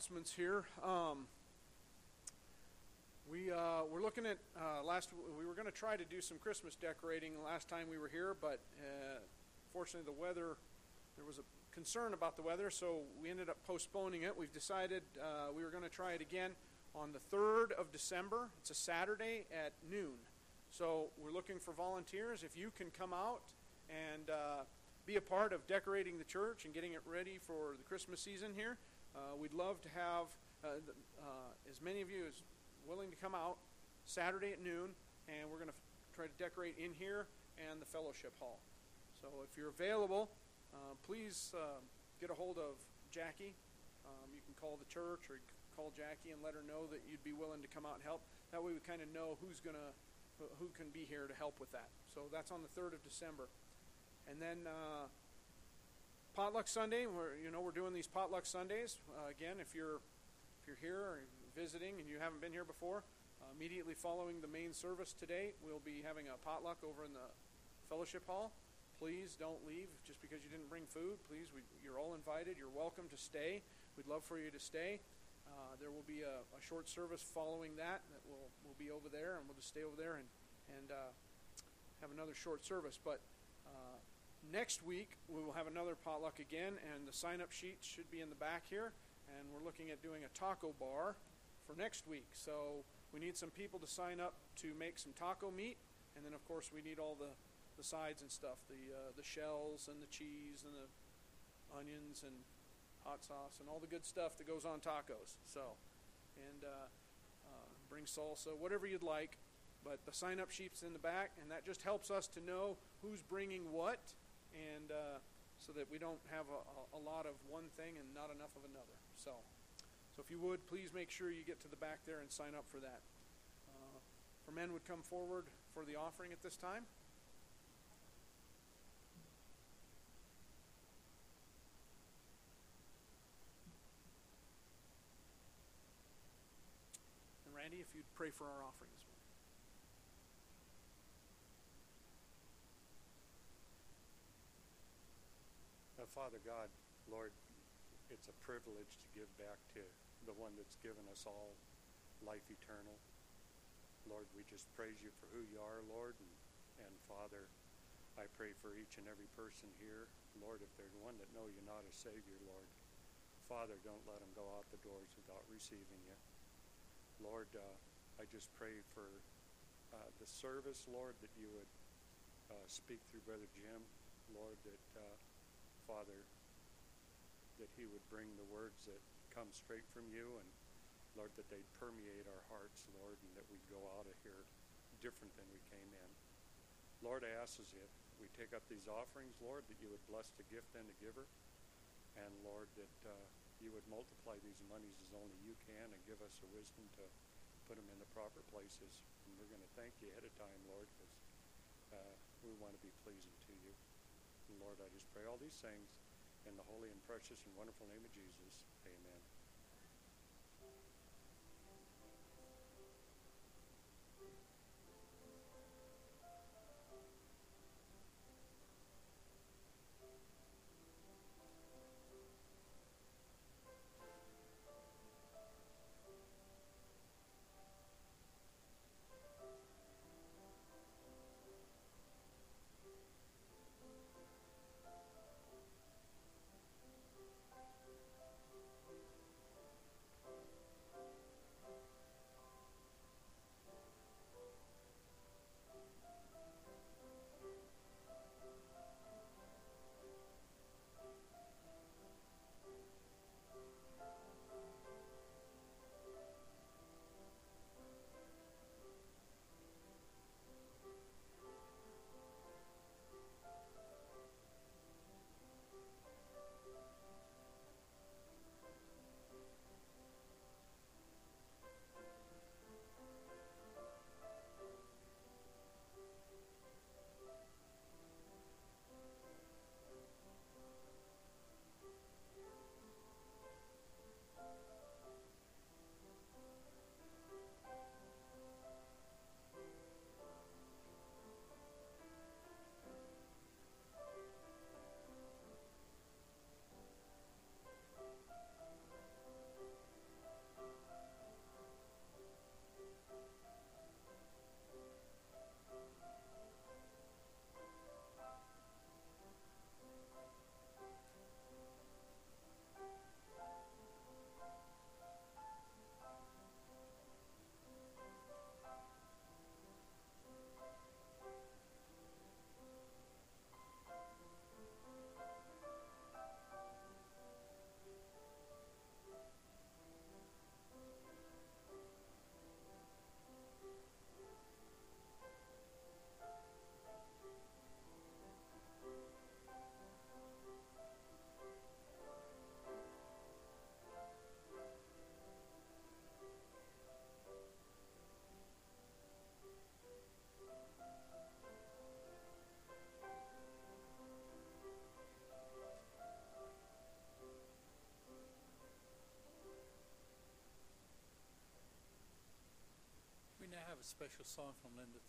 announcements here. Um, we uh, we're looking at uh, last. We were going to try to do some Christmas decorating last time we were here, but uh, fortunately the weather. There was a concern about the weather, so we ended up postponing it. We've decided uh, we were going to try it again on the third of December. It's a Saturday at noon. So we're looking for volunteers. If you can come out and uh, be a part of decorating the church and getting it ready for the Christmas season here, uh, we'd love to have uh, as many of you as willing to come out Saturday at noon, and we're going to try to decorate in here and the fellowship hall. So if you're available, uh, please uh, get a hold of Jackie. Um, you can call the church or call Jackie and let her know that you'd be willing to come out and help. That way we kind of know who's going to who can be here to help with that. So that's on the 3rd of December. And then uh, potluck Sunday, we're, you know, we're doing these potluck Sundays. Uh, again, if you're if you're here or visiting and you haven't been here before, uh, immediately following the main service today, we'll be having a potluck over in the fellowship hall. Please don't leave just because you didn't bring food. Please, we, you're all invited. You're welcome to stay. We'd love for you to stay. Uh, there will be a, a, short service following that that will will be over there, and we'll just stay over there and and uh, have another short service. But uh, next week we will have another potluck again, and the sign up sheets should be in the back here. And we're looking at doing a taco bar for next week. So we need some people to sign up to make some taco meat, and then of course we need all the the sides and stuff, the uh, the shells and the cheese and the onions and hot sauce and all the good stuff that goes on tacos. So, and uh, uh, bring salsa, whatever you'd like. But the sign up sheet's in the back, and that just helps us to know who's bringing what, and uh, so that we don't have a, a, lot of one thing and not enough of another. So, so if you would, please make sure you get to the back there and sign up four that. Uh, for men would come forward for the offering at this time. And Randy, if you'd pray for our offering this morning. Uh, Father God, Lord, it's a privilege to give back to the one that's given us all life eternal. Lord, we just praise you for who you are, Lord. And, and Father, I pray for each and every person here. Lord, if there's one that know you're not a Savior, Lord, Father, don't let them go out the doors without receiving you. Lord, uh, I just pray for uh, the service, Lord, that you would uh, speak through Brother Jim, Lord, that uh, Father, that he would bring the words that come straight from you, and Lord, that they'd permeate our hearts, Lord, and that we'd go out of here different than we came in. Lord, I ask as if we take up these offerings, Lord, that you would bless the gift and the giver, and Lord, that uh, you would multiply these monies as only you can and give us the wisdom to put them in the proper places. And we're going to thank you ahead of time, Lord, because uh, we want to be pleasing Lord, I just pray all these things in the holy and precious and wonderful name of Jesus. Amen. A special sign from Linda.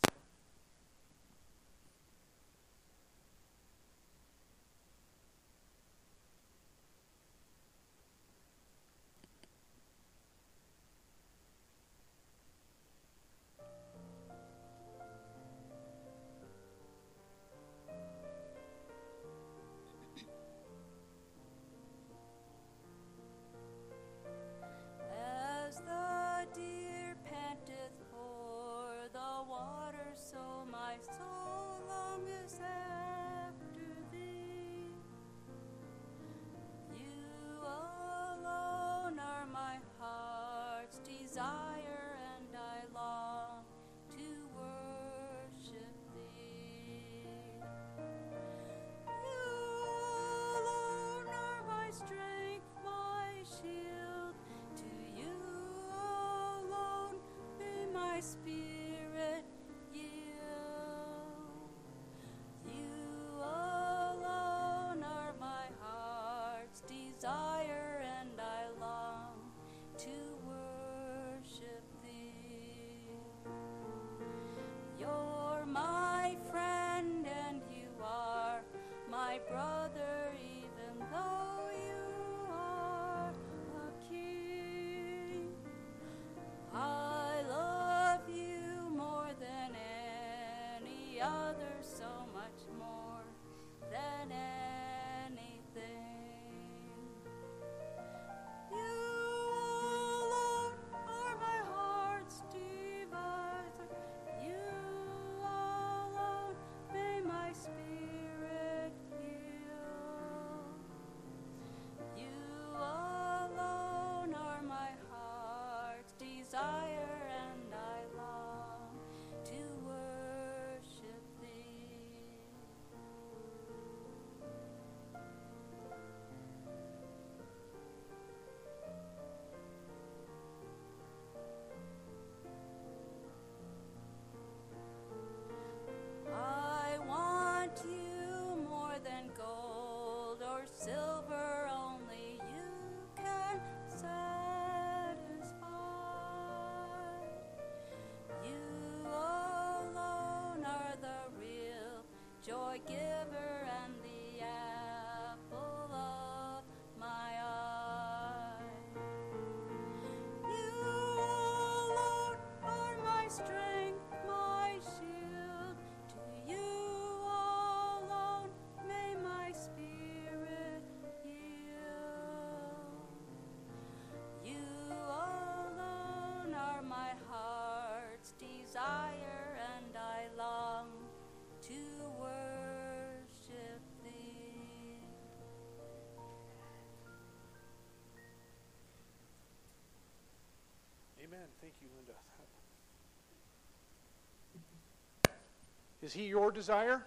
Is he your desire?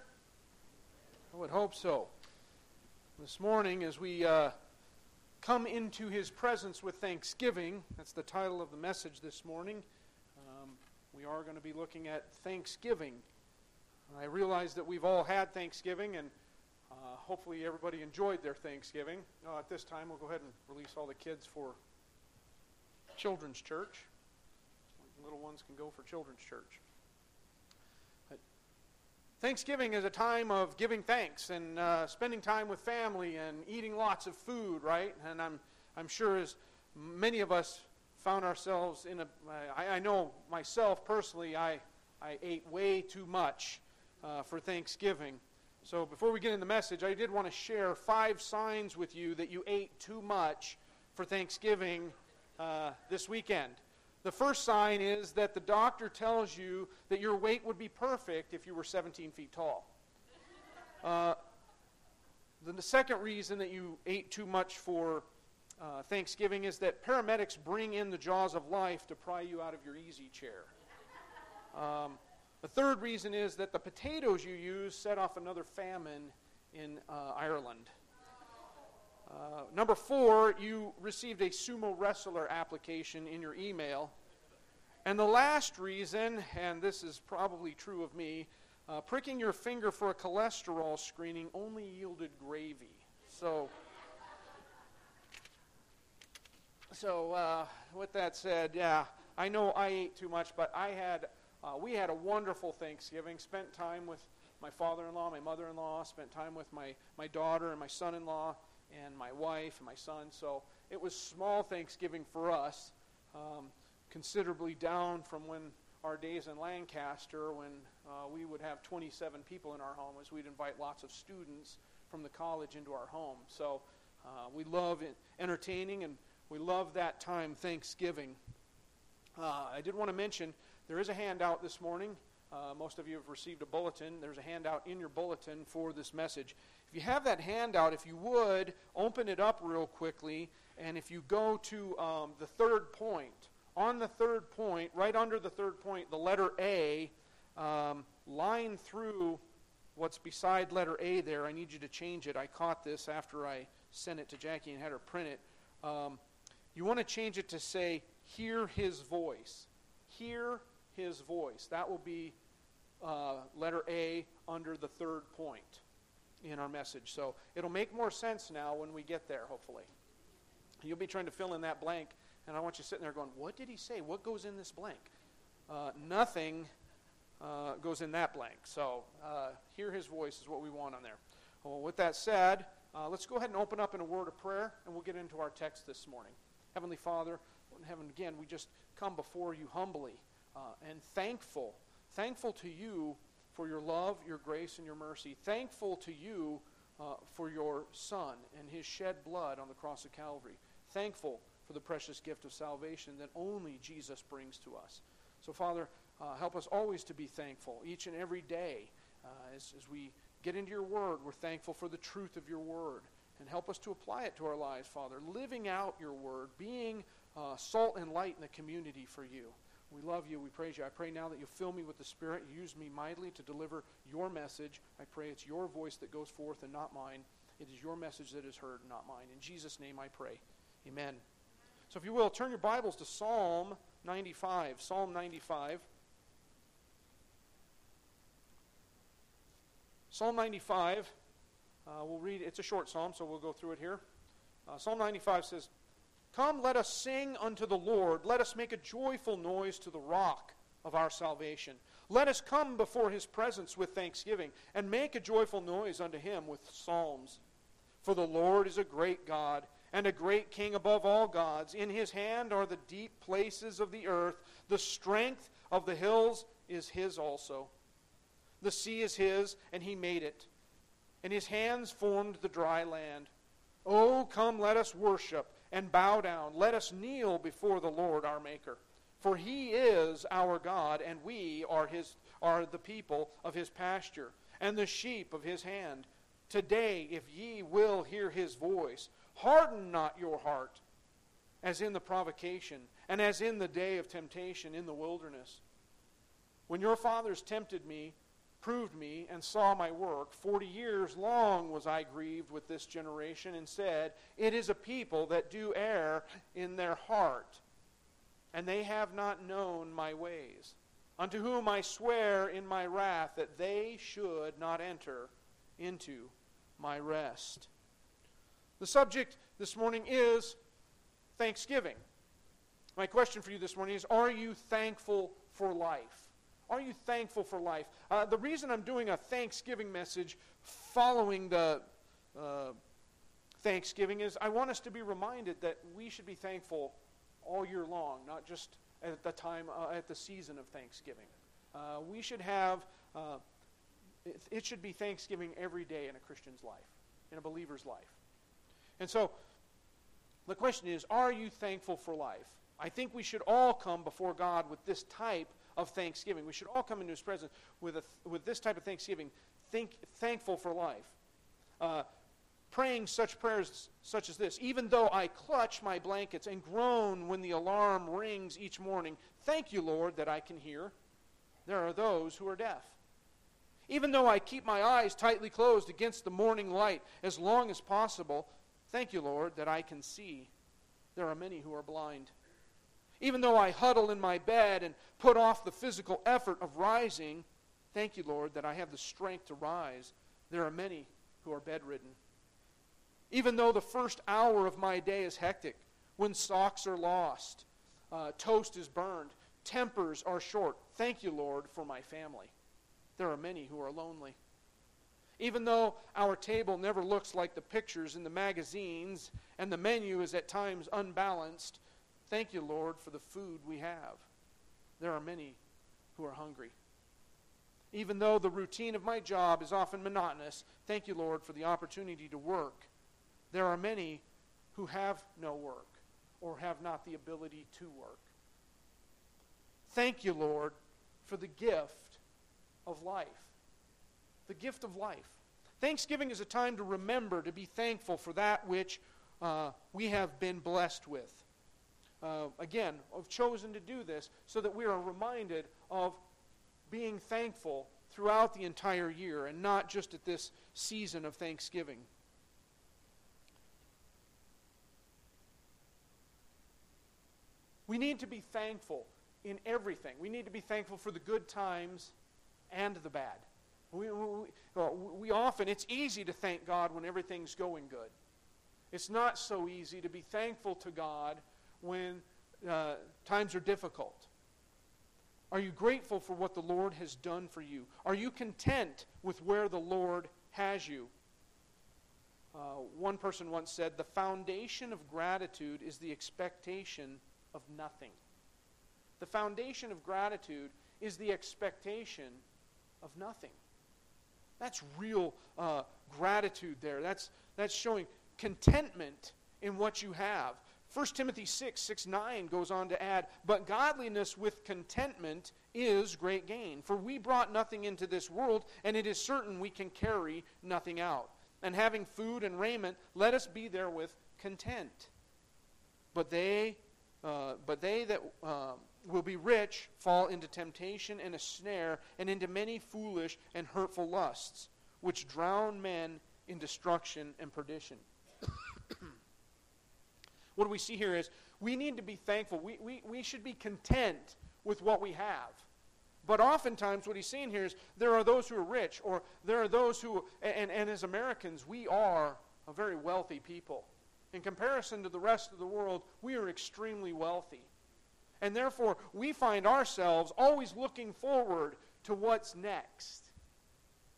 I would hope so. This morning, as we uh, come into his presence with thanksgiving, that's the title of the message this morning, um, we are going to be looking at Thanksgiving. I realize that we've all had Thanksgiving, and uh, hopefully everybody enjoyed their Thanksgiving. Uh, at this time, we'll go ahead and release all the kids for children's church. Little ones can go for children's church. Thanksgiving is a time of giving thanks and uh, spending time with family and eating lots of food, right? And I'm, I'm sure as many of us found ourselves in a, I, I know myself personally, I, I ate way too much uh, for Thanksgiving. So before we get in the message, I did want to share five signs with you that you ate too much for Thanksgiving uh, this weekend. The first sign is that the doctor tells you that your weight would be perfect if you were 17 feet tall. Uh, the second reason that you ate too much for uh, Thanksgiving is that paramedics bring in the jaws of life to pry you out of your easy chair. Um, the third reason is that the potatoes you use set off another famine in uh, Ireland. Uh, number four, you received a sumo wrestler application in your email. And the last reason, and this is probably true of me, uh, pricking your finger for a cholesterol screening only yielded gravy. So, so uh, with that said, yeah, I know I ate too much, but I had Uh, we had a wonderful Thanksgiving. Spent time with my father-in-law, my mother-in-law. Spent time with my my daughter and my son-in-law and my wife and my son. So it was small Thanksgiving for us, um, considerably down from when our days in Lancaster, when uh, we would have 27 people in our home, as we'd invite lots of students from the college into our home. So uh, we love entertaining and we love that time, Thanksgiving. Uh, I did want to mention there is a handout this morning. Uh, most of you have received a bulletin. There's a handout in your bulletin for this message. If you have that handout, if you would, open it up real quickly. And if you go to um, the third point, on the third point, right under the third point, the letter A, um, line through what's beside letter A there. I need you to change it. I caught this after I sent it to Jackie and had her print it. Um, you want to change it to say, hear his voice. Hear his voice. That will be uh, letter A under the third point in our message. So it'll make more sense now when we get there, hopefully. You'll be trying to fill in that blank, and I want you sitting there going, What did he say? What goes in this blank? Uh, nothing uh, goes in that blank. So uh, hear his voice is what we want on there. Well, with that said, uh, let's go ahead and open up in a word of prayer, and we'll get into our text this morning. Heavenly Father, in heaven again, we just come before you humbly uh, and thankful, thankful to you for your love, your grace, and your mercy. Thankful to you uh, for your Son and his shed blood on the cross of Calvary. Thankful for the precious gift of salvation that only Jesus brings to us. So, Father, uh, help us always to be thankful each and every day. Uh, as, as we get into your word, we're thankful for the truth of your word. And help us to apply it to our lives, Father. Living out your word, being uh, salt and light in the community for you. We love you. We praise you. I pray now that you fill me with the Spirit. Use me mightily to deliver your message. I pray it's your voice that goes forth and not mine. It is your message that is heard, not mine. In Jesus' name I pray. Amen. So if you will, turn your Bibles to Psalm 95. Psalm 95. Psalm 95. Uh, we'll read, it's a short psalm, so we'll go through it here. Uh, psalm 95 says, Come, let us sing unto the Lord. Let us make a joyful noise to the rock of our salvation. Let us come before his presence with thanksgiving, and make a joyful noise unto him with psalms. For the Lord is a great God, and a great King above all gods. In his hand are the deep places of the earth. The strength of the hills is his also. The sea is his, and he made it. And his hands formed the dry land. Oh, come, let us worship and bow down. Let us kneel before the Lord our Maker. For he is our God, and we are, his, are the people of his pasture, and the sheep of his hand. Today, if ye will hear his voice, harden not your heart, as in the provocation, and as in the day of temptation in the wilderness. When your fathers tempted me, proved me and saw my work. Forty years long was I grieved with this generation and said, It is a people that do err in their heart, and they have not known my ways. Unto whom I swear in my wrath that they should not enter into my rest. The subject this morning is thanksgiving. My question for you this morning is Are you thankful for life? Are you thankful for life? Uh, the reason I'm doing a Thanksgiving message following the uh, Thanksgiving is I want us to be reminded that we should be thankful all year long, not just at the time, uh, at the season of Thanksgiving. Uh, we should have, uh, it, it should be Thanksgiving every day in a Christian's life, in a believer's life. And so, the question is, are you thankful for life? I think we should all come before God with this type of thanksgiving. We should all come into His presence with, a, with this type of thanksgiving, think, thankful for life. Uh, praying such prayers such as this Even though I clutch my blankets and groan when the alarm rings each morning, thank you, Lord, that I can hear. There are those who are deaf. Even though I keep my eyes tightly closed against the morning light as long as possible, thank you, Lord, that I can see. There are many who are blind. Even though I huddle in my bed and put off the physical effort of rising, thank you, Lord, that I have the strength to rise. There are many who are bedridden. Even though the first hour of my day is hectic, when socks are lost, uh, toast is burned, tempers are short. Thank you, Lord, for my family. There are many who are lonely. Even though our table never looks like the pictures in the magazines and the menu is at times unbalanced, thank you, Lord, for the food we have. There are many who are hungry. Even though the routine of my job is often monotonous, thank you, Lord, for the opportunity to work. There are many who have no work or have not the ability to work. Thank you, Lord, for the gift of life. The gift of life. Thanksgiving is a time to remember to be thankful for that which uh, we have been blessed with. Uh, again, I've chosen to do this so that we are reminded of being thankful throughout the entire year and not just at this season of Thanksgiving. We need to be thankful in everything. We need to be thankful for the good times and the bad. We, we, we, often, it's easy to thank God when everything's going good. It's not so easy to be thankful to God when uh, times are difficult. Are you grateful for what the Lord has done for you? Are you content with where the Lord has you? Uh, one person once said, The foundation of gratitude is the expectation of nothing. The foundation of gratitude is the expectation of nothing. That's real uh, gratitude there. That's, that's showing contentment in what you have. 1 Timothy 6, 6, 9 goes on to add, But godliness with contentment is great gain. For we brought nothing into this world, and it is certain we can carry nothing out. And having food and raiment, let us be therewith content. But they, uh, but they that uh, will be rich fall into temptation and a snare, and into many foolish and hurtful lusts, which drown men in destruction and perdition. What do we see here is we need to be thankful. We, we, we should be content with what we have. But oftentimes, what he's saying here is there are those who are rich, or there are those who, and, and as Americans, we are a very wealthy people. In comparison to the rest of the world, we are extremely wealthy. And therefore, we find ourselves always looking forward to what's next.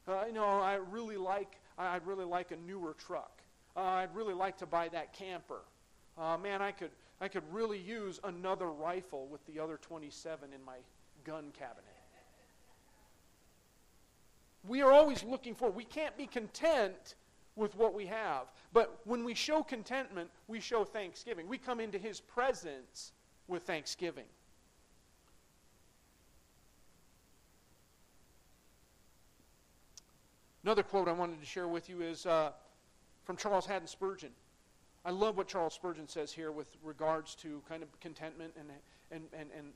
Uh, you know, I really like, I'd really like a newer truck. Uh, I'd really like to buy that camper. Uh, man, I could, I could really use another rifle with the other 27 in my gun cabinet. We are always looking for, we can't be content with what we have. But when we show contentment, we show thanksgiving. We come into his presence with thanksgiving. Another quote I wanted to share with you is uh, from Charles Haddon Spurgeon. I love what Charles Spurgeon says here with regards to kind of contentment and, and, and, and,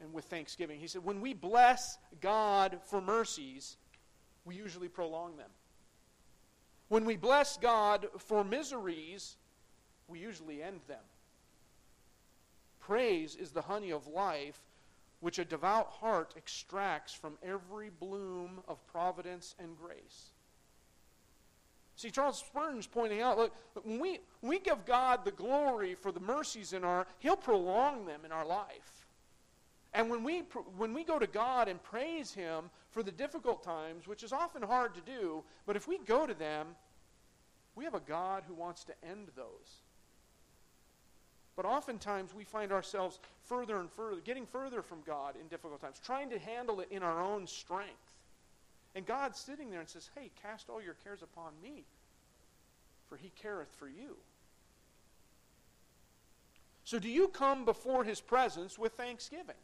and with thanksgiving. He said, When we bless God for mercies, we usually prolong them. When we bless God for miseries, we usually end them. Praise is the honey of life, which a devout heart extracts from every bloom of providence and grace. See, Charles Spurgeon's pointing out, look, when we, when we give God the glory for the mercies in our, He'll prolong them in our life. And when we, when we go to God and praise Him for the difficult times, which is often hard to do, but if we go to them, we have a God who wants to end those. But oftentimes we find ourselves further and further, getting further from God in difficult times, trying to handle it in our own strength. And God's sitting there and says, Hey, cast all your cares upon me, for he careth for you. So, do you come before his presence with thanksgiving?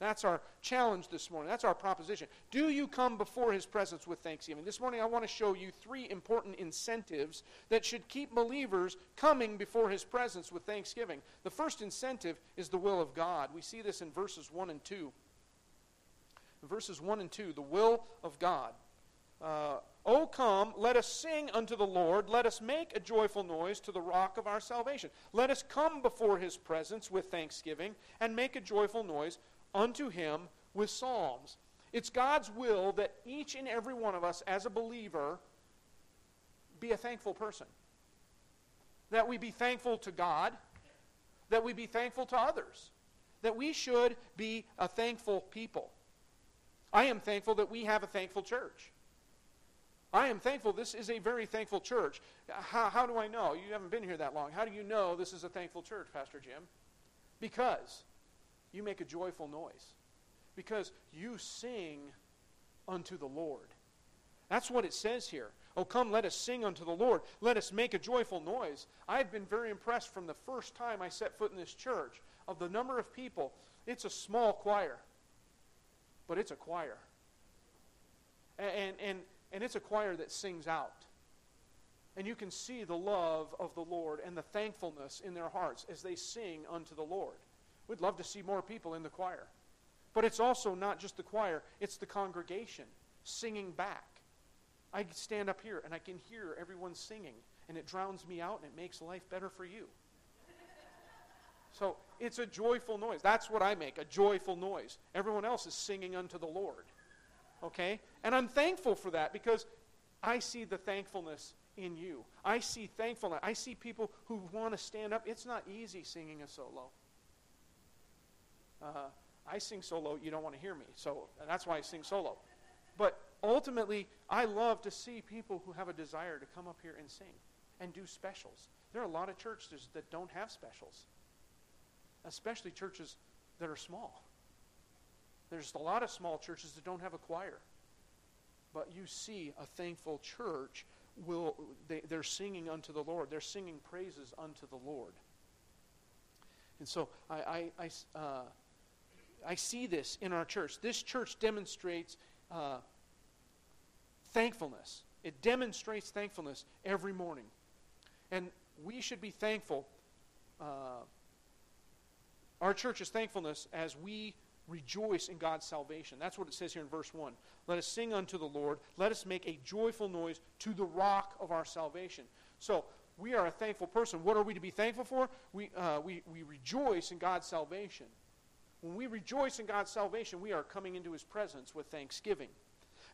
That's our challenge this morning. That's our proposition. Do you come before his presence with thanksgiving? This morning I want to show you three important incentives that should keep believers coming before his presence with thanksgiving. The first incentive is the will of God. We see this in verses 1 and 2. Verses 1 and 2, the will of God. Uh, O come, let us sing unto the Lord. Let us make a joyful noise to the rock of our salvation. Let us come before his presence with thanksgiving and make a joyful noise unto him with psalms. It's God's will that each and every one of us, as a believer, be a thankful person. That we be thankful to God, that we be thankful to others, that we should be a thankful people. I am thankful that we have a thankful church. I am thankful this is a very thankful church. How, how do I know? You haven't been here that long. How do you know this is a thankful church, Pastor Jim? Because you make a joyful noise. Because you sing unto the Lord. That's what it says here. Oh, come, let us sing unto the Lord. Let us make a joyful noise. I've been very impressed from the first time I set foot in this church of the number of people. It's a small choir, but it's a choir. And, and, and it's a choir that sings out. And you can see the love of the Lord and the thankfulness in their hearts as they sing unto the Lord. We'd love to see more people in the choir. But it's also not just the choir, it's the congregation singing back. I stand up here and I can hear everyone singing, and it drowns me out and it makes life better for you. So it's a joyful noise. That's what I make, a joyful noise. Everyone else is singing unto the Lord. Okay? And I'm thankful for that because I see the thankfulness in you. I see thankfulness. I see people who want to stand up. It's not easy singing a solo. Uh, I sing solo, you don't want to hear me. So that's why I sing solo. But ultimately, I love to see people who have a desire to come up here and sing and do specials. There are a lot of churches that don't have specials, especially churches that are small. There's a lot of small churches that don't have a choir. But you see a thankful church will they, they're singing unto the Lord. They're singing praises unto the Lord. And so I, I, I, uh, I see this in our church. This church demonstrates uh, thankfulness. It demonstrates thankfulness every morning. And we should be thankful. Uh, our church's thankfulness as we rejoice in God's salvation. That's what it says here in verse 1. Let us sing unto the Lord. Let us make a joyful noise to the rock of our salvation. So, we are a thankful person. What are we to be thankful for? We, uh, we, we rejoice in God's salvation. When we rejoice in God's salvation, we are coming into His presence with thanksgiving.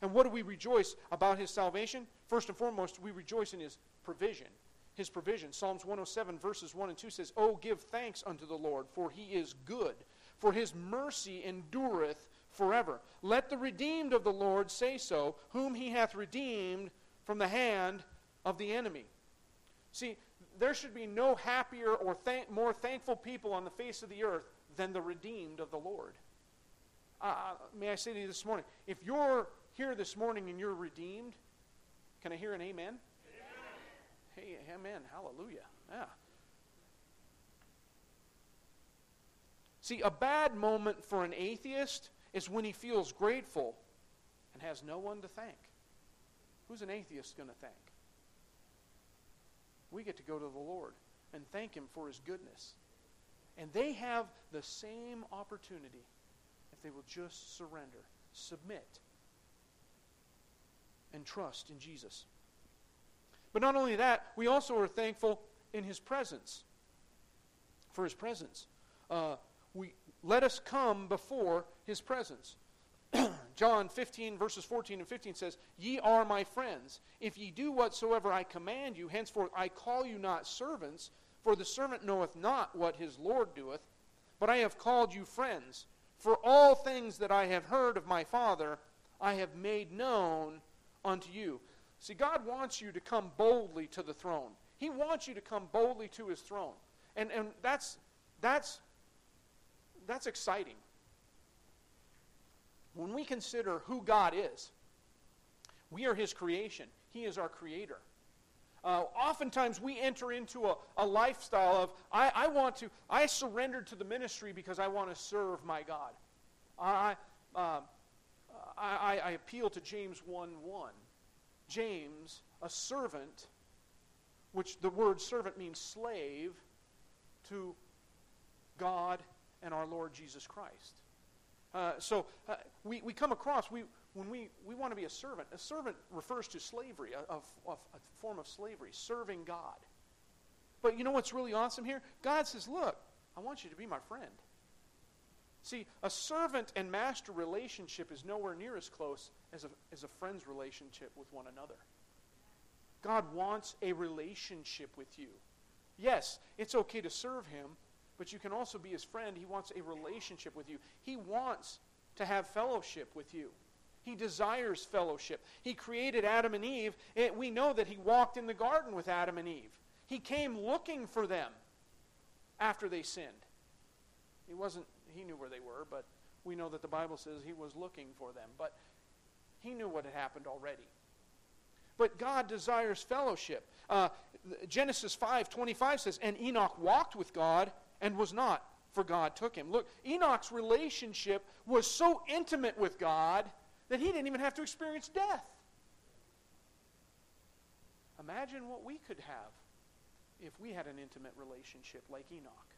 And what do we rejoice about His salvation? First and foremost, we rejoice in His provision. His provision. Psalms 107, verses 1 and 2 says, Oh, give thanks unto the Lord, for He is good for his mercy endureth forever. Let the redeemed of the Lord say so, whom he hath redeemed from the hand of the enemy. See, there should be no happier or more thankful people on the face of the earth than the redeemed of the Lord. Uh, may I say to you this morning, if you're here this morning and you're redeemed, can I hear an amen? Hey, amen. Hallelujah. Yeah. See, a bad moment for an atheist is when he feels grateful and has no one to thank. Who's an atheist going to thank? We get to go to the Lord and thank him for his goodness. And they have the same opportunity if they will just surrender, submit, and trust in Jesus. But not only that, we also are thankful in his presence, for his presence. Uh, we let us come before his presence. John 15, verses 14 and 15 says, Ye are my friends, if ye do whatsoever I command you. Henceforth I call you not servants, for the servant knoweth not what his Lord doeth, but I have called you friends. For all things that I have heard of my Father, I have made known unto you. See, God wants you to come boldly to the throne. He wants you to come boldly to his throne. And, and that's, that's that's exciting. When we consider who God is, we are His creation, He is our creator. Uh, oftentimes we enter into a, a lifestyle of, I, I, want to, I surrendered to the ministry because I want to serve my God. I, uh, I, I appeal to James 1 1. James, a servant, which the word servant means slave to God and our Lord Jesus Christ. Uh, so uh, we, we come across, we, when we, we want to be a servant, a servant refers to slavery, a, a, a form of slavery, serving God. But you know what's really awesome here? God says, Look, I want you to be my friend. See, a servant and master relationship is nowhere near as close as a, as a friend's relationship with one another. God wants a relationship with you. Yes, it's okay to serve Him, but you can also be his friend. He wants a relationship with you. He wants to have fellowship with you. He desires fellowship. He created Adam and Eve. and we know that he walked in the garden with Adam and Eve. He came looking for them after they sinned. He wasn't he knew where they were, but we know that the Bible says he was looking for them. But he knew what had happened already. But God desires fellowship. Uh, Genesis 5 25 says, And Enoch walked with God and was not, for God took him. Look, Enoch's relationship was so intimate with God that he didn't even have to experience death. Imagine what we could have if we had an intimate relationship like Enoch.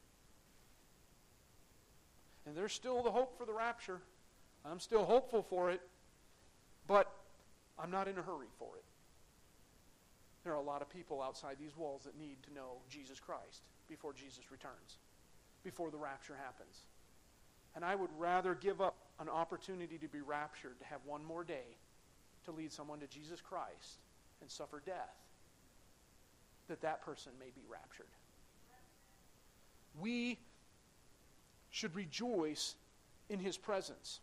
And there's still the hope for the rapture. I'm still hopeful for it, but I'm not in a hurry for it. There are a lot of people outside these walls that need to know Jesus Christ before Jesus returns, before the rapture happens. And I would rather give up an opportunity to be raptured, to have one more day to lead someone to Jesus Christ and suffer death, that that person may be raptured. We should rejoice in his presence.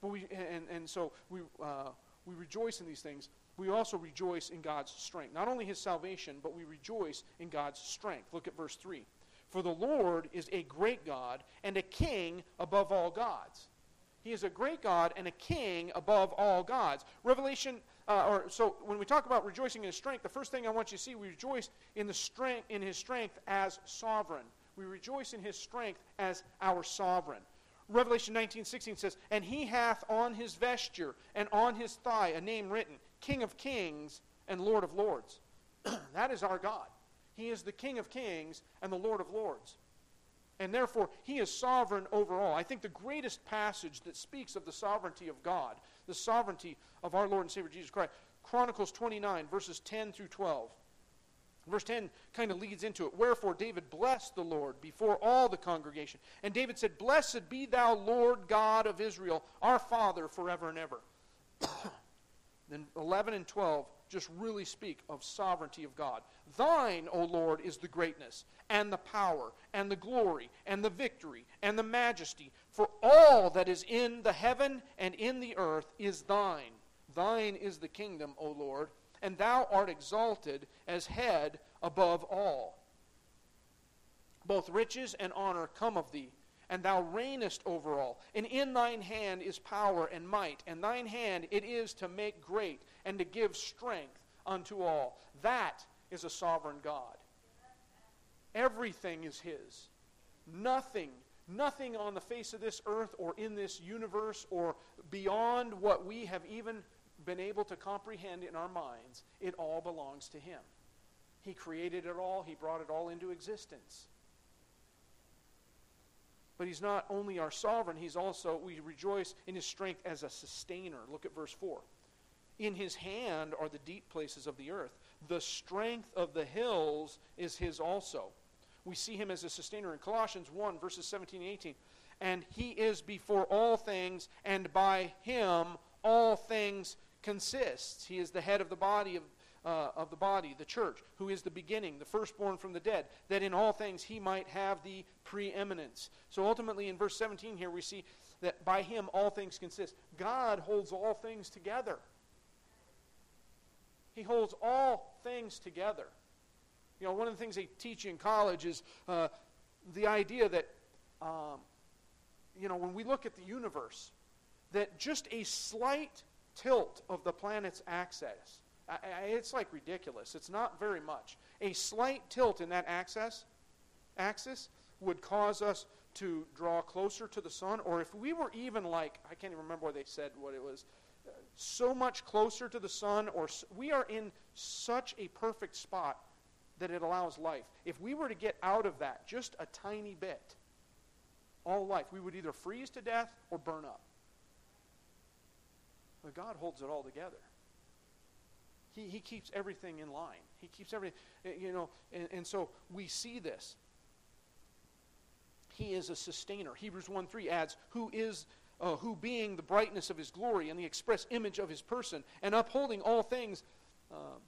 But we, and, and so we, uh, we rejoice in these things. We also rejoice in God's strength. Not only his salvation, but we rejoice in God's strength. Look at verse 3. For the Lord is a great God and a king above all gods. He is a great God and a king above all gods. Revelation, uh, or so when we talk about rejoicing in his strength, the first thing I want you to see, we rejoice in the strength in his strength as sovereign. We rejoice in his strength as our sovereign. Revelation 19:16 says, "And he hath on his vesture and on his thigh a name written, King of Kings and Lord of Lords." that is our God. He is the King of Kings and the Lord of Lords. And therefore, he is sovereign over all. I think the greatest passage that speaks of the sovereignty of God, the sovereignty of our Lord and Savior Jesus Christ, Chronicles 29, verses 10 through 12. Verse 10 kind of leads into it. Wherefore David blessed the Lord before all the congregation. And David said, Blessed be thou, Lord God of Israel, our Father forever and ever. then 11 and 12 just really speak of sovereignty of God. Thine, O Lord, is the greatness, and the power, and the glory, and the victory, and the majesty. For all that is in the heaven and in the earth is thine. Thine is the kingdom, O Lord and thou art exalted as head above all. Both riches and honor come of thee, and thou reignest over all. And in thine hand is power and might, and thine hand it is to make great and to give strength unto all. That is a sovereign God. Everything is his. Nothing, nothing on the face of this earth or in this universe or beyond what we have even been able to comprehend in our minds, it all belongs to Him. He created it all, He brought it all into existence. But He's not only our sovereign, He's also, we rejoice in His strength as a sustainer. Look at verse 4. In His hand are the deep places of the earth. The strength of the hills is His also. We see Him as a sustainer in Colossians 1, verses 17 and 18. And He is before all things, and by Him all things consists. He is the head of the body of, uh, of the body, the church, who is the beginning, the firstborn from the dead, that in all things he might have the preeminence. So ultimately, in verse 17 here, we see that by him all things consist. God holds all things together. He holds all things together. You know, one of the things they teach in college is uh, the idea that, um, you know, when we look at the universe, that just a slight tilt of the planet's axis. It's like ridiculous. It's not very much. A slight tilt in that axis, axis would cause us to draw closer to the sun, or if we were even like, I can't even remember what they said, what it was, so much closer to the sun, or we are in such a perfect spot that it allows life. If we were to get out of that just a tiny bit, all life, we would either freeze to death or burn up. But God holds it all together. He, he keeps everything in line. He keeps everything, eh, you know, and, and so we see this. He is a sustainer. Hebrews 1 3 adds, Who is uh, who being the brightness of his glory and the express image of his person, and upholding all things uh,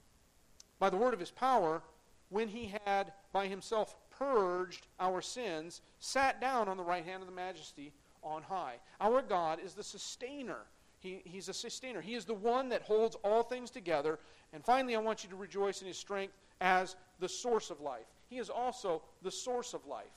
by the word of his power, when he had by himself purged our sins, sat down on the right hand of the majesty on high. Our God is the sustainer. He, he's a sustainer. He is the one that holds all things together. And finally, I want you to rejoice in his strength as the source of life. He is also the source of life.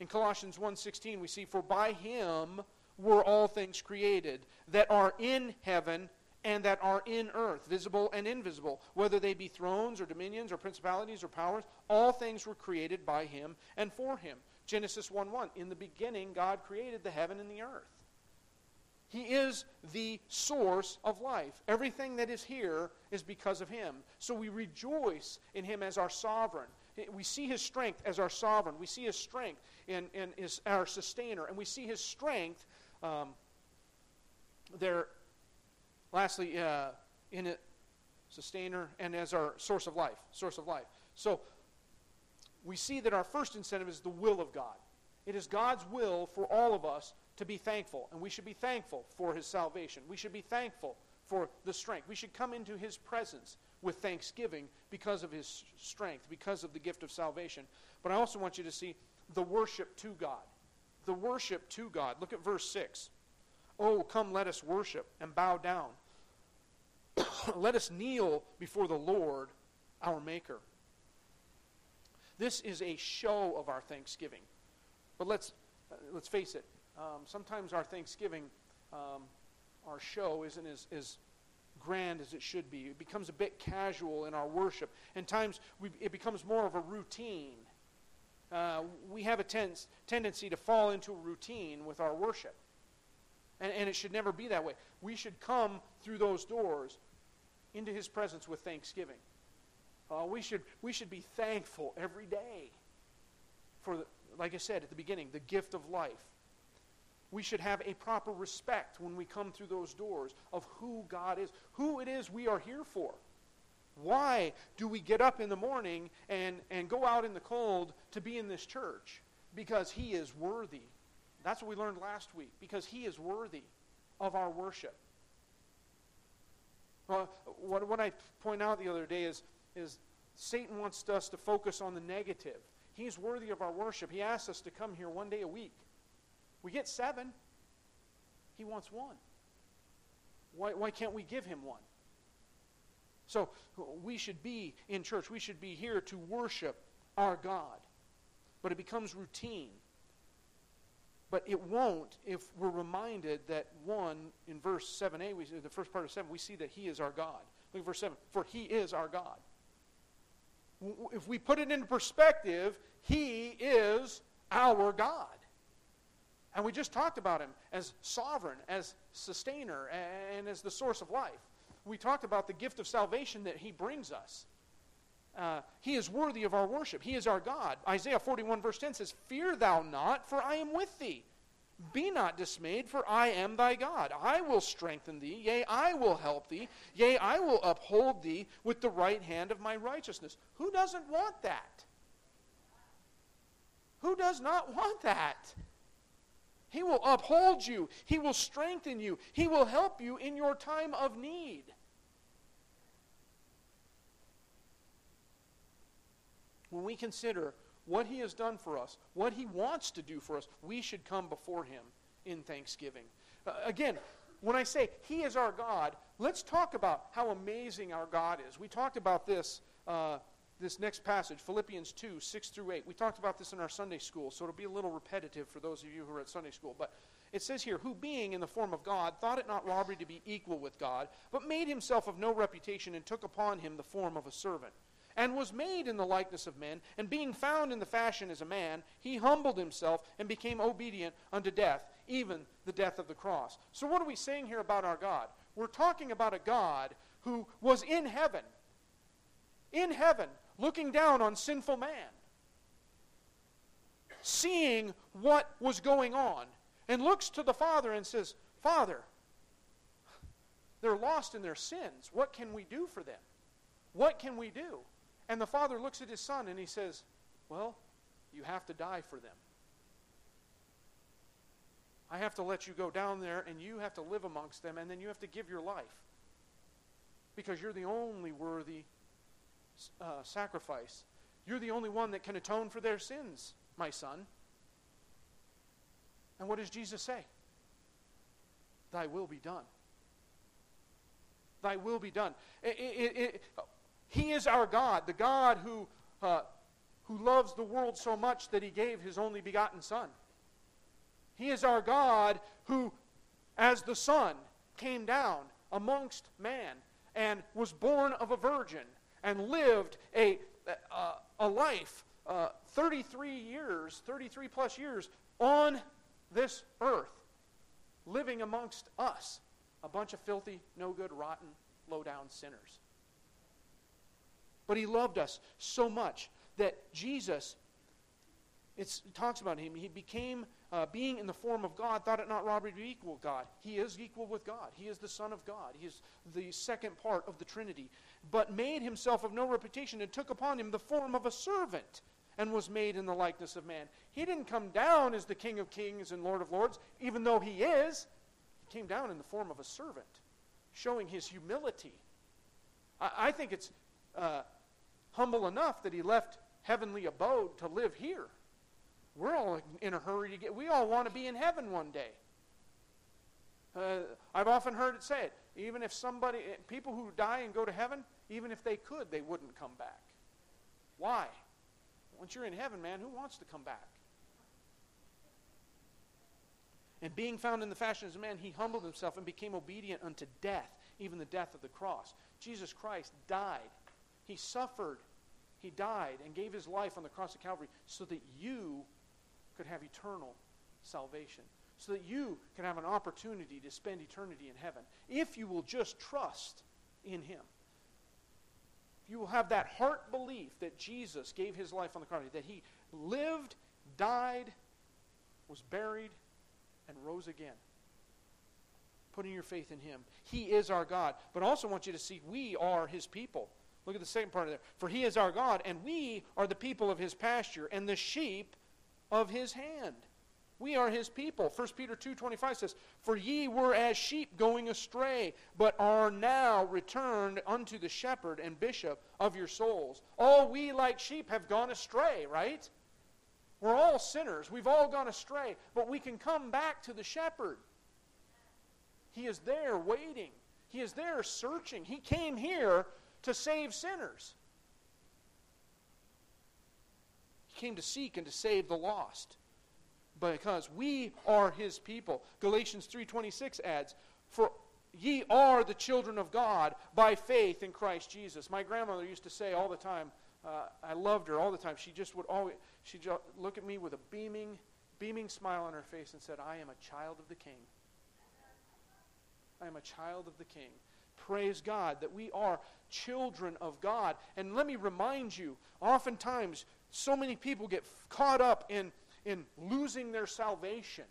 In Colossians 1:16 we see for by him were all things created that are in heaven and that are in earth, visible and invisible, whether they be thrones or dominions or principalities or powers, all things were created by him and for him. Genesis 1 1. In the beginning, God created the heaven and the earth. He is the source of life. Everything that is here is because of him. So we rejoice in him as our sovereign. We see his strength as our sovereign. We see his strength in, in his, our sustainer. And we see his strength um, there Lastly, uh, in it, sustainer, and as our source of life. Source of life. So we see that our first incentive is the will of God. It is God's will for all of us to be thankful, and we should be thankful for His salvation. We should be thankful for the strength. We should come into His presence with thanksgiving because of His strength, because of the gift of salvation. But I also want you to see the worship to God. The worship to God. Look at verse 6. Oh, come, let us worship and bow down. let us kneel before the Lord, our Maker. This is a show of our thanksgiving. But let's, uh, let's face it, um, sometimes our thanksgiving, um, our show, isn't as, as grand as it should be. It becomes a bit casual in our worship. And times it becomes more of a routine. Uh, we have a tendency to fall into a routine with our worship. And, and it should never be that way. We should come through those doors into his presence with thanksgiving. Uh, we, should, we should be thankful every day for, the, like I said at the beginning, the gift of life. We should have a proper respect when we come through those doors of who God is, who it is we are here for. Why do we get up in the morning and, and go out in the cold to be in this church? Because He is worthy. That's what we learned last week. Because He is worthy of our worship. Well, what, what I point out the other day is, is Satan wants us to focus on the negative. He's worthy of our worship. He asks us to come here one day a week. We get seven. He wants one. Why, why can't we give him one? So we should be in church. We should be here to worship our God. But it becomes routine. But it won't if we're reminded that one in verse 7a, we the first part of 7, we see that he is our God. Look at verse 7. For he is our God. If we put it into perspective, he is our God. And we just talked about him as sovereign, as sustainer, and as the source of life. We talked about the gift of salvation that he brings us. Uh, he is worthy of our worship. He is our God. Isaiah 41, verse 10 says, Fear thou not, for I am with thee. Be not dismayed, for I am thy God. I will strengthen thee, yea, I will help thee, yea, I will uphold thee with the right hand of my righteousness. Who doesn't want that? Who does not want that? He will uphold you, He will strengthen you, He will help you in your time of need. when we consider what he has done for us, what he wants to do for us, we should come before him in thanksgiving. Uh, again, when I say he is our God, let's talk about how amazing our God is. We talked about this uh, this next passage, Philippians 2, 6 through 8. We talked about this in our Sunday school, so it'll be a little repetitive for those of you who are at Sunday school. But it says here, who being in the form of God, thought it not robbery to be equal with God, but made himself of no reputation and took upon him the form of a servant and was made in the likeness of men, and being found in the fashion as a man, he humbled himself and became obedient unto death, even the death of the cross. So, what are we saying here about our God? We're talking about a God who was in heaven, in heaven, looking down on sinful man, seeing what was going on, and looks to the Father and says, Father, they're lost in their sins. What can we do for them? What can we do? And the father looks at his son and he says, Well, you have to die for them. I have to let you go down there and you have to live amongst them and then you have to give your life. Because you're the only worthy uh, sacrifice You're the only one that can atone for their sins, my son. And what does Jesus say? Thy will be done. Thy will be done. It, it, it, he is our God, the God who, uh, who loves the world so much that he gave his only begotten Son. He is our God who, as the Son, came down amongst man and was born of a virgin and lived a, a, a life uh, 33 years, 33 plus years on this earth, living amongst us, a bunch of filthy, no good, rotten, low down sinners. But he loved us so much that Jesus, it talks about him, he became, uh, being in the form of God, thought it not robbery to equal God. He is equal with God. He is the Son of God. He is the second part of the Trinity. But made himself of no reputation and took upon him the form of a servant and was made in the likeness of man. He didn't come down as the King of kings and Lord of lords, even though he is. He came down in the form of a servant, showing his humility. I, I think it's uh, humble enough that he left heavenly abode to live here. We're all in a hurry to get, we all want to be in heaven one day. Uh, I've often heard it said, even if somebody, people who die and go to heaven, even if they could, they wouldn't come back. Why? Once you're in heaven, man, who wants to come back? And being found in the fashion as a man, he humbled himself and became obedient unto death, even the death of the cross. Jesus Christ died. He suffered. He died and gave his life on the cross of Calvary so that you could have eternal salvation, so that you can have an opportunity to spend eternity in heaven, if you will just trust in him you will have that heart belief that Jesus gave his life on the cross, that he lived, died, was buried, and rose again. Putting your faith in him. He is our God. But I also want you to see we are his people. Look at the second part of there. For he is our God, and we are the people of his pasture, and the sheep of his hand. We are his people. 1 Peter 2.25 says, For ye were as sheep going astray, but are now returned unto the shepherd and bishop of your souls. All we like sheep have gone astray, right? We're all sinners. We've all gone astray. But we can come back to the shepherd. He is there waiting. He is there searching. He came here to save sinners. He came to seek and to save the lost because we are his people. Galatians 3:26 adds, "For ye are the children of God by faith in Christ Jesus." My grandmother used to say all the time, uh, I loved her all the time. She just would always she'd look at me with a beaming beaming smile on her face and said, "I am a child of the king." I am a child of the king. Praise God that we are children of God. And let me remind you, oftentimes so many people get caught up in in losing their salvation.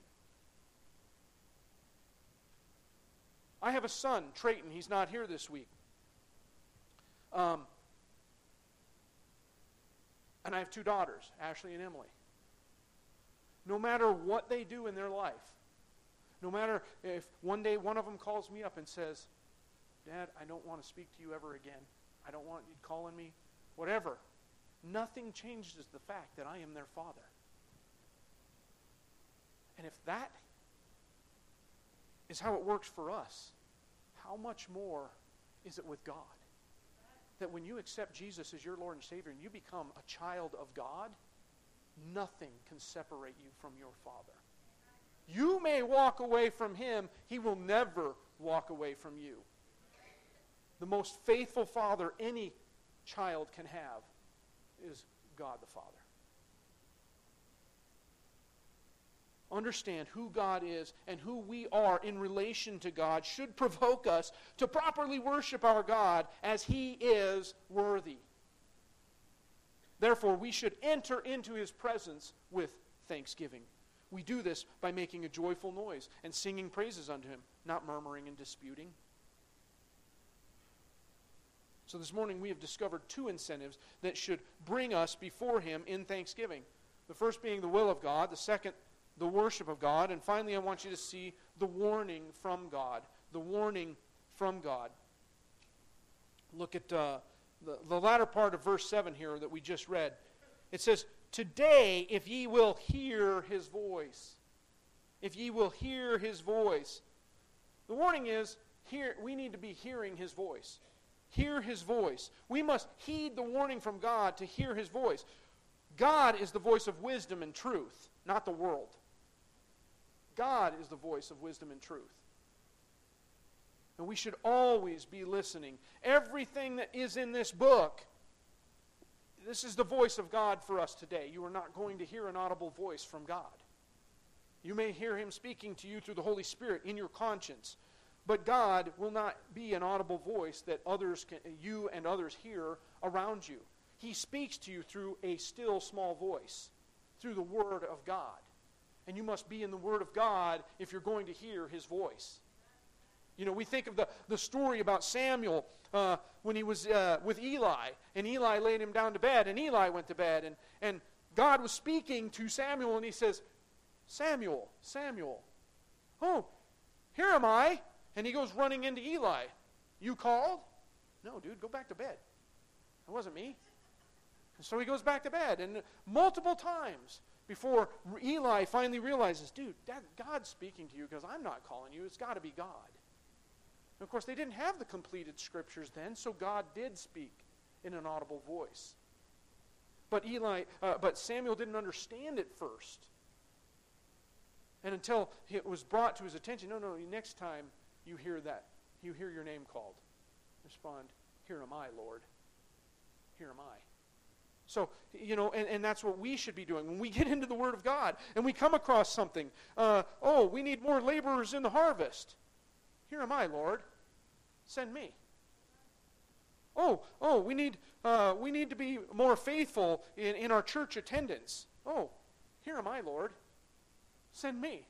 I have a son, Trayton. He's not here this week. Um, and I have two daughters, Ashley and Emily. No matter what they do in their life, no matter if one day one of them calls me up and says, Dad, I don't want to speak to you ever again. I don't want you calling me, whatever. Nothing changes the fact that I am their father. And if that is how it works for us, how much more is it with God? That when you accept Jesus as your Lord and Savior and you become a child of God, nothing can separate you from your Father. You may walk away from Him, He will never walk away from you. The most faithful Father any child can have is God the Father. understand who God is and who we are in relation to God should provoke us to properly worship our God as He is worthy. Therefore, we should enter into His presence with thanksgiving. We do this by making a joyful noise and singing praises unto Him, not murmuring and disputing. So, this morning we have discovered two incentives that should bring us before Him in thanksgiving. The first being the will of God, the second, the worship of God. And finally, I want you to see the warning from God. The warning from God. Look at uh, the, the latter part of verse 7 here that we just read. It says, Today, if ye will hear his voice, if ye will hear his voice. The warning is, here, we need to be hearing his voice. Hear his voice. We must heed the warning from God to hear his voice. God is the voice of wisdom and truth, not the world. God is the voice of wisdom and truth. And we should always be listening. Everything that is in this book, this is the voice of God for us today. You are not going to hear an audible voice from God. You may hear him speaking to you through the Holy Spirit in your conscience. But God will not be an audible voice that others can, you and others hear around you. He speaks to you through a still small voice, through the Word of God. And you must be in the Word of God if you're going to hear His voice. You know, we think of the, the story about Samuel uh, when he was uh, with Eli, and Eli laid him down to bed, and Eli went to bed, and, and God was speaking to Samuel, and he says, Samuel, Samuel. Oh, here am I. And he goes running into Eli. You called? No, dude, go back to bed. It wasn't me. And so he goes back to bed. And multiple times before Eli finally realizes, dude, that, God's speaking to you because I'm not calling you. It's got to be God. And of course, they didn't have the completed scriptures then, so God did speak in an audible voice. But Eli, uh, but Samuel didn't understand it first. And until it was brought to his attention, no, no, next time you hear that, you hear your name called, respond, Here am I, Lord. Here am I. So, you know, and, and that's what we should be doing. When we get into the Word of God and we come across something, uh, oh, we need more laborers in the harvest. Here am I, Lord. Send me. Oh, oh, we need, uh, we need to be more faithful in, in our church attendance. Oh, here am I, Lord. Send me.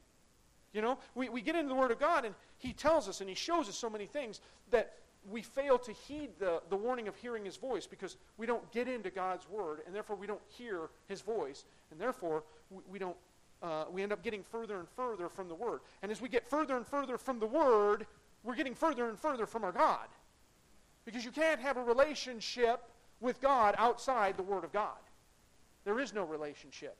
You know, we, we get into the Word of God and He tells us and He shows us so many things that we fail to heed the, the warning of hearing His voice because we don't get into God's Word and therefore we don't hear His voice and therefore we, we don't, uh, we end up getting further and further from the Word. And as we get further and further from the Word, we're getting further and further from our God. Because you can't have a relationship with God outside the Word of God. There is no relationship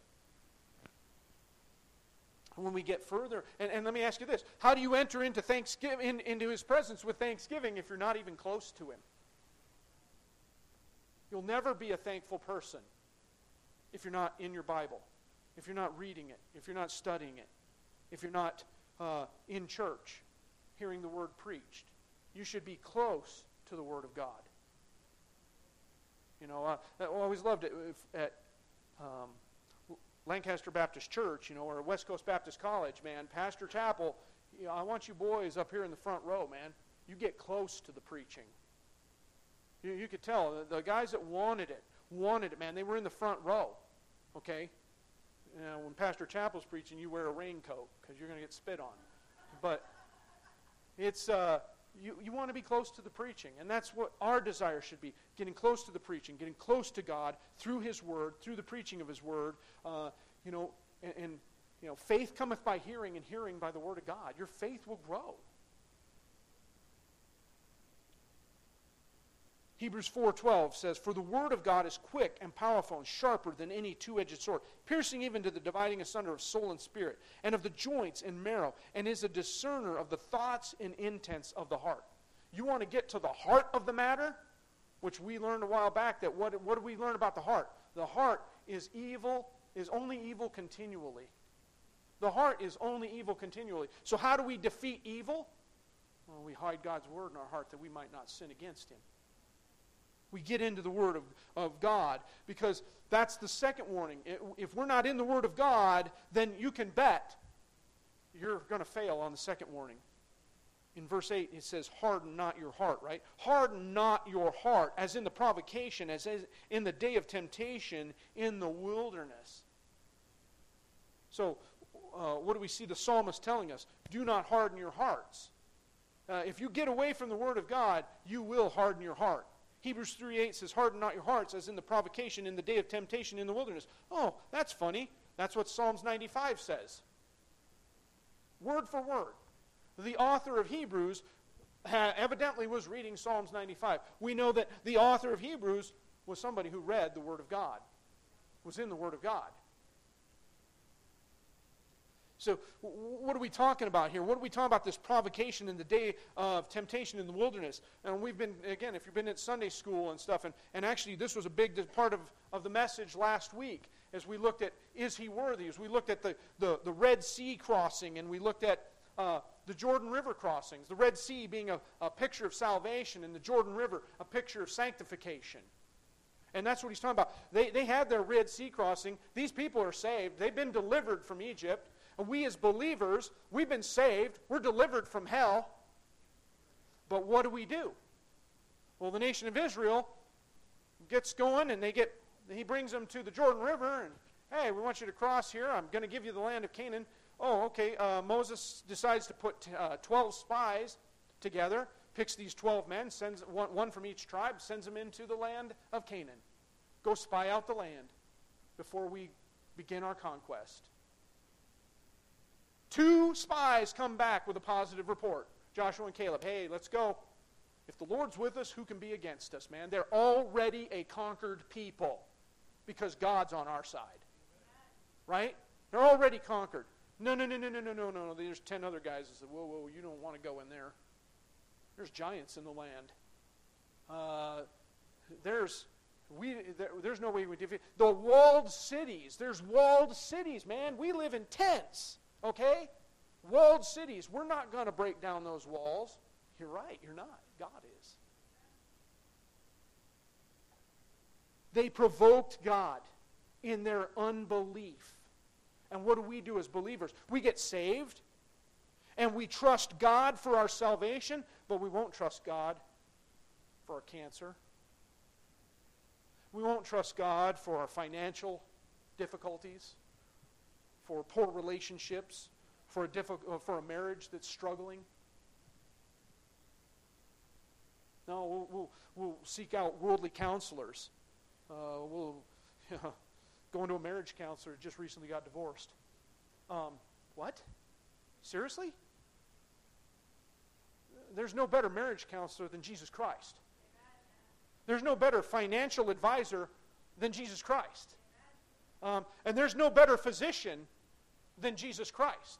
when we get further, and, and let me ask you this how do you enter into thanksgiving in, into his presence with thanksgiving if you're not even close to him? You'll never be a thankful person if you're not in your Bible, if you're not reading it, if you're not studying it, if you're not uh, in church hearing the word preached. You should be close to the Word of God. You know, uh, I always loved it at um, Lancaster Baptist Church, you know, or West Coast Baptist College, man, Pastor Chappell, you know, I want you boys up here in the front row, man. You get close to the preaching. You, you could tell the, the guys that wanted it, wanted it, man. They were in the front row, okay? You know, when Pastor Chappell's preaching, you wear a raincoat because you're going to get spit on. But it's, uh, you, you want to be close to the preaching. And that's what our desire should be getting close to the preaching, getting close to God through His Word, through the preaching of His Word. Uh, you know, and, and, you know, faith cometh by hearing, and hearing by the Word of God. Your faith will grow. Hebrews 4:12 says, "For the word of God is quick and powerful and sharper than any two-edged sword, piercing even to the dividing asunder of soul and spirit, and of the joints and marrow, and is a discerner of the thoughts and intents of the heart." You want to get to the heart of the matter, which we learned a while back that what what did we learn about the heart? The heart is evil, is only evil continually. The heart is only evil continually. So how do we defeat evil? Well, we hide God's word in our heart that we might not sin against him we get into the Word of, of God because that's the second warning. If we're not in the Word of God, then you can bet you're going to fail on the second warning. In verse 8, it says, Harden not your heart, right? Harden not your heart, as in the provocation, as in the day of temptation in the wilderness. So, uh, what do we see the psalmist telling us? Do not harden your hearts. Uh, if you get away from the Word of God, you will harden your heart. Hebrews 3.8 says, Harden not your hearts as in the provocation in the day of temptation in the wilderness. Oh, that's funny. That's what Psalms 95 says. Word for word. The author of Hebrews uh, evidently was reading Psalms 95. We know that the author of Hebrews was somebody who read the Word of God, was in the Word of God. So, what are we talking about here? What are we talking about this provocation in the day of temptation in the wilderness? And we've been, again, if you've been at Sunday school and stuff, and, and actually this was a big part of, of the message last week as we looked at is he worthy? As we looked at the, the, the Red Sea crossing and we looked at uh, the Jordan River crossings. The Red Sea being a, a picture of salvation, and the Jordan River a picture of sanctification. And that's what he's talking about. They, they had their Red Sea crossing. These people are saved. They've been delivered from Egypt. And we, as believers, we've been saved. We're delivered from hell. But what do we do? Well, the nation of Israel gets going, and they get. He brings them to the Jordan River, and hey, we want you to cross here. I'm going to give you the land of Canaan. Oh, okay. Uh, Moses decides to put uh, 12 spies together, picks these 12 men, sends one, one from each tribe, sends them into the land of Canaan. Go spy out the land before we begin our conquest. Two spies come back with a positive report Joshua and Caleb. Hey, let's go. If the Lord's with us, who can be against us, man? They're already a conquered people because God's on our side. Right? They're already conquered. No, no, no, no, no, no, no, no. There's 10 other guys that said, whoa, whoa, you don't want to go in there. There's giants in the land. Uh, there's we there, there's no way we defeat the walled cities. There's walled cities, man. We live in tents. Okay? Walled cities. We're not going to break down those walls. You're right, you're not. God is. They provoked God in their unbelief. And what do we do as believers? We get saved and we trust God for our salvation, but we won't trust God for our cancer. We won't trust God for our financial difficulties for poor relationships, for a, difficult, uh, for a marriage that's struggling. No, we'll, we'll, we'll seek out worldly counselors. Uh, we'll you know, go into a marriage counselor just recently got divorced. Um, what? Seriously? There's no better marriage counselor than Jesus Christ. There's no better financial advisor than Jesus Christ. Um, and there's no better physician than Jesus Christ.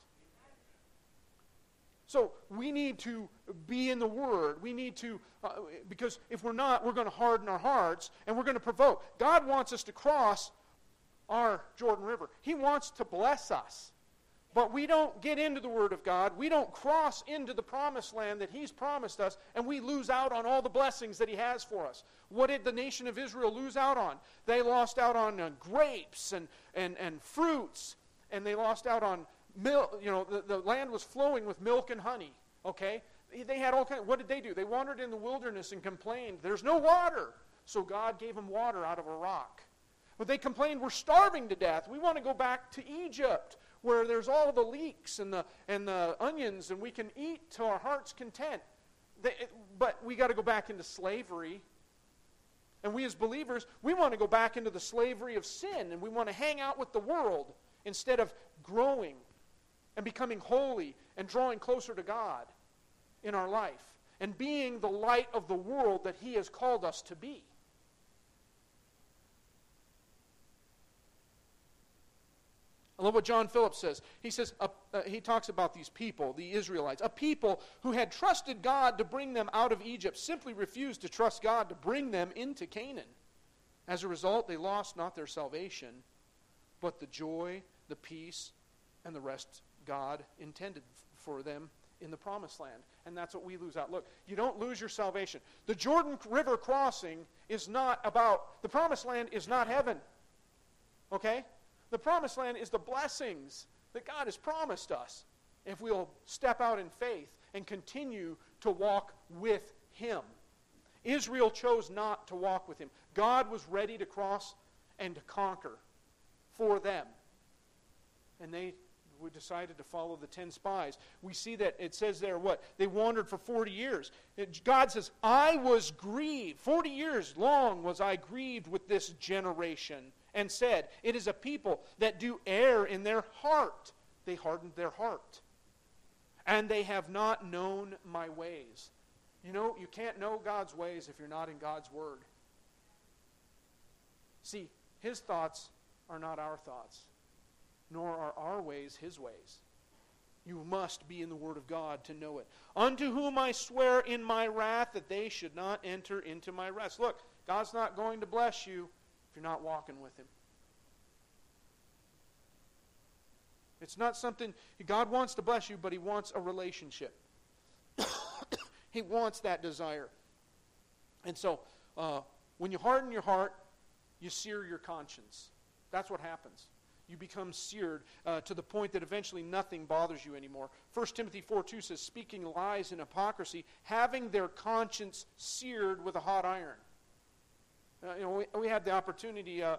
So we need to be in the Word. We need to, uh, because if we're not, we're going to harden our hearts and we're going to provoke. God wants us to cross our Jordan River, He wants to bless us. But we don't get into the Word of God. We don't cross into the promised land that He's promised us, and we lose out on all the blessings that He has for us. What did the nation of Israel lose out on? They lost out on uh, grapes and, and, and fruits and they lost out on milk. You know, the, the land was flowing with milk and honey. Okay? They had all kind. Of, what did they do? They wandered in the wilderness and complained, "There's no water." So God gave them water out of a rock. But they complained, "We're starving to death. We want to go back to Egypt, where there's all the leeks and the and the onions, and we can eat to our heart's content." They, but we got to go back into slavery. And we as believers, we want to go back into the slavery of sin, and we want to hang out with the world instead of growing and becoming holy and drawing closer to God in our life and being the light of the world that He has called us to be. I love what John Phillips says. He says, uh, uh, he talks about these people, the Israelites, a people who had trusted God to bring them out of Egypt, simply refused to trust God to bring them into Canaan. As a result, they lost not their salvation, but the joy, the peace, and the rest God intended for them in the promised land. And that's what we lose out. Look, you don't lose your salvation. The Jordan River crossing is not about, the promised land is not heaven. Okay? The promised land is the blessings that God has promised us if we'll step out in faith and continue to walk with Him. Israel chose not to walk with Him. God was ready to cross and to conquer for them. And they decided to follow the 10 spies. We see that it says there what? They wandered for 40 years. God says, I was grieved. 40 years long was I grieved with this generation and said, It is a people that do err in their heart. They hardened their heart. And they have not known my ways. You know, you can't know God's ways if you're not in God's Word. See, His thoughts are not our thoughts, nor are our ways His ways. You must be in the Word of God to know it. Unto whom I swear in my wrath that they should not enter into my rest. Look, God's not going to bless you if you're not walking with Him. It's not something, God wants to bless you, but He wants a relationship. he wants that desire. And so, uh, when you harden your heart, you sear your conscience. That's what happens. You become seared uh, to the point that eventually nothing bothers you anymore. 1 Timothy 4 2 says, Speaking lies and hypocrisy, having their conscience seared with a hot iron. Uh, you know, we, we, had the opportunity uh,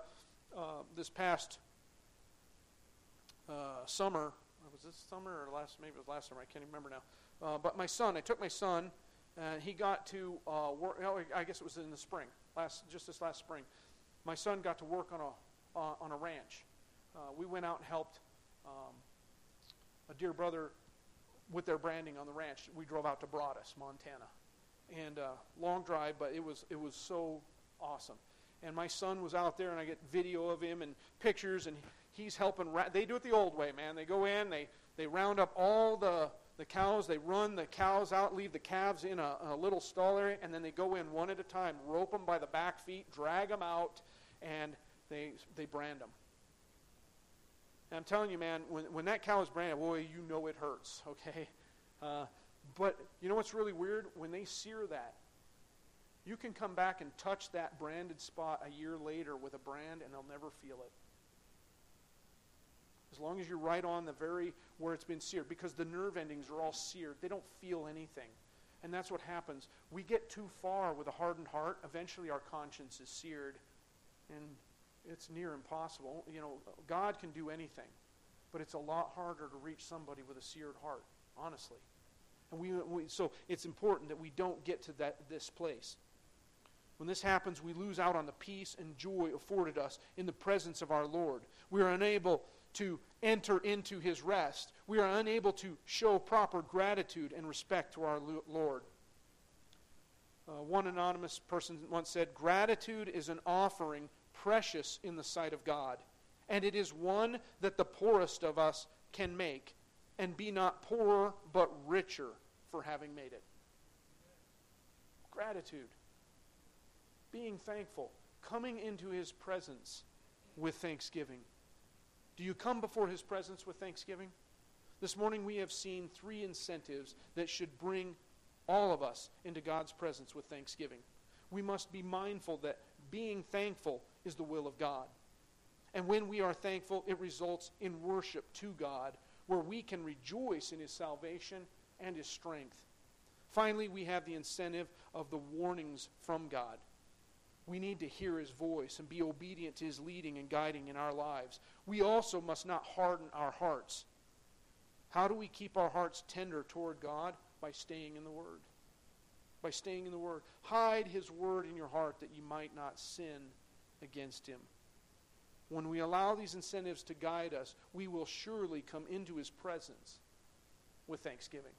uh this past uh, summer. Was this summer or last? Maybe it was last summer. I can't remember now. Uh, but my son, I took my son, and he got to work. Oh, I guess it was in the spring, last just this last spring. My son got to work on a on a ranch uh, we went out and helped um, a dear brother with their branding on the ranch. We drove out to Broadus, Montana, and uh, long drive, but it was it was so awesome. And my son was out there, and I get video of him and pictures, and he's helping. Ra- they do it the old way, man. They go in, they they round up all the the cows, they run the cows out, leave the calves in a, a little stall area, and then they go in one at a time, rope them by the back feet, drag them out, and they they brand them. And I'm telling you, man, when, when that cow is branded, boy, you know it hurts, okay? Uh, but you know what's really weird? When they sear that, you can come back and touch that branded spot a year later with a brand and they'll never feel it. As long as you're right on the very where it's been seared, because the nerve endings are all seared, they don't feel anything. And that's what happens. We get too far with a hardened heart, eventually our conscience is seared. And it's near impossible. You know, God can do anything, but it's a lot harder to reach somebody with a seared heart, honestly. And we, we, so it's important that we don't get to that, this place. When this happens, we lose out on the peace and joy afforded us in the presence of our Lord. We are unable to enter into his rest. We are unable to show proper gratitude and respect to our Lord. Uh, one anonymous person once said, Gratitude is an offering precious in the sight of God, and it is one that the poorest of us can make, and be not poorer, but richer for having made it. Gratitude, being thankful, coming into his presence with thanksgiving. Do you come before his presence with thanksgiving? This morning we have seen three incentives that should bring all of us into God's presence with thanksgiving. We must be mindful that being thankful is the will of God. And when we are thankful, it results in worship to God, where we can rejoice in His salvation and His strength. Finally, we have the incentive of the warnings from God. We need to hear His voice and be obedient to His leading and guiding in our lives. We also must not harden our hearts. How do we keep our hearts tender toward God? By staying in the Word. By staying in the Word. Hide His Word in your heart that you might not sin against him. When we allow these incentives to guide us, we will surely come into his presence with thanksgiving.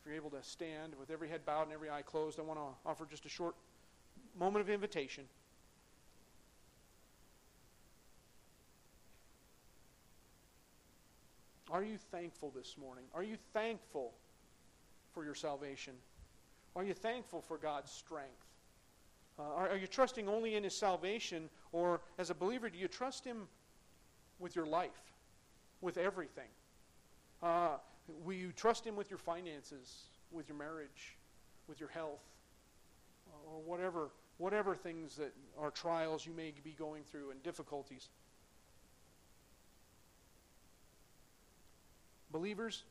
If you're able to stand with every head bowed and every eye closed, I want to offer just a short moment of invitation. Are you thankful this morning? Are you thankful for your salvation? Are you thankful for God's strength? Uh, are, are you trusting only in his salvation? Or as a believer, do you trust him with your life, with everything? Uh, will you trust him with your finances, with your marriage, with your health, or whatever, whatever things that are trials you may be going through and difficulties? Believers,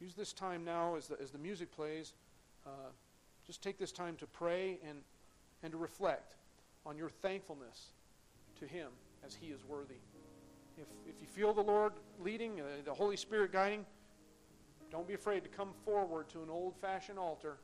use this time now as the, as the music plays. Uh, just take this time to pray and, and to reflect on your thankfulness to Him as He is worthy. If, if you feel the Lord leading, uh, the Holy Spirit guiding, don't be afraid to come forward to an old fashioned altar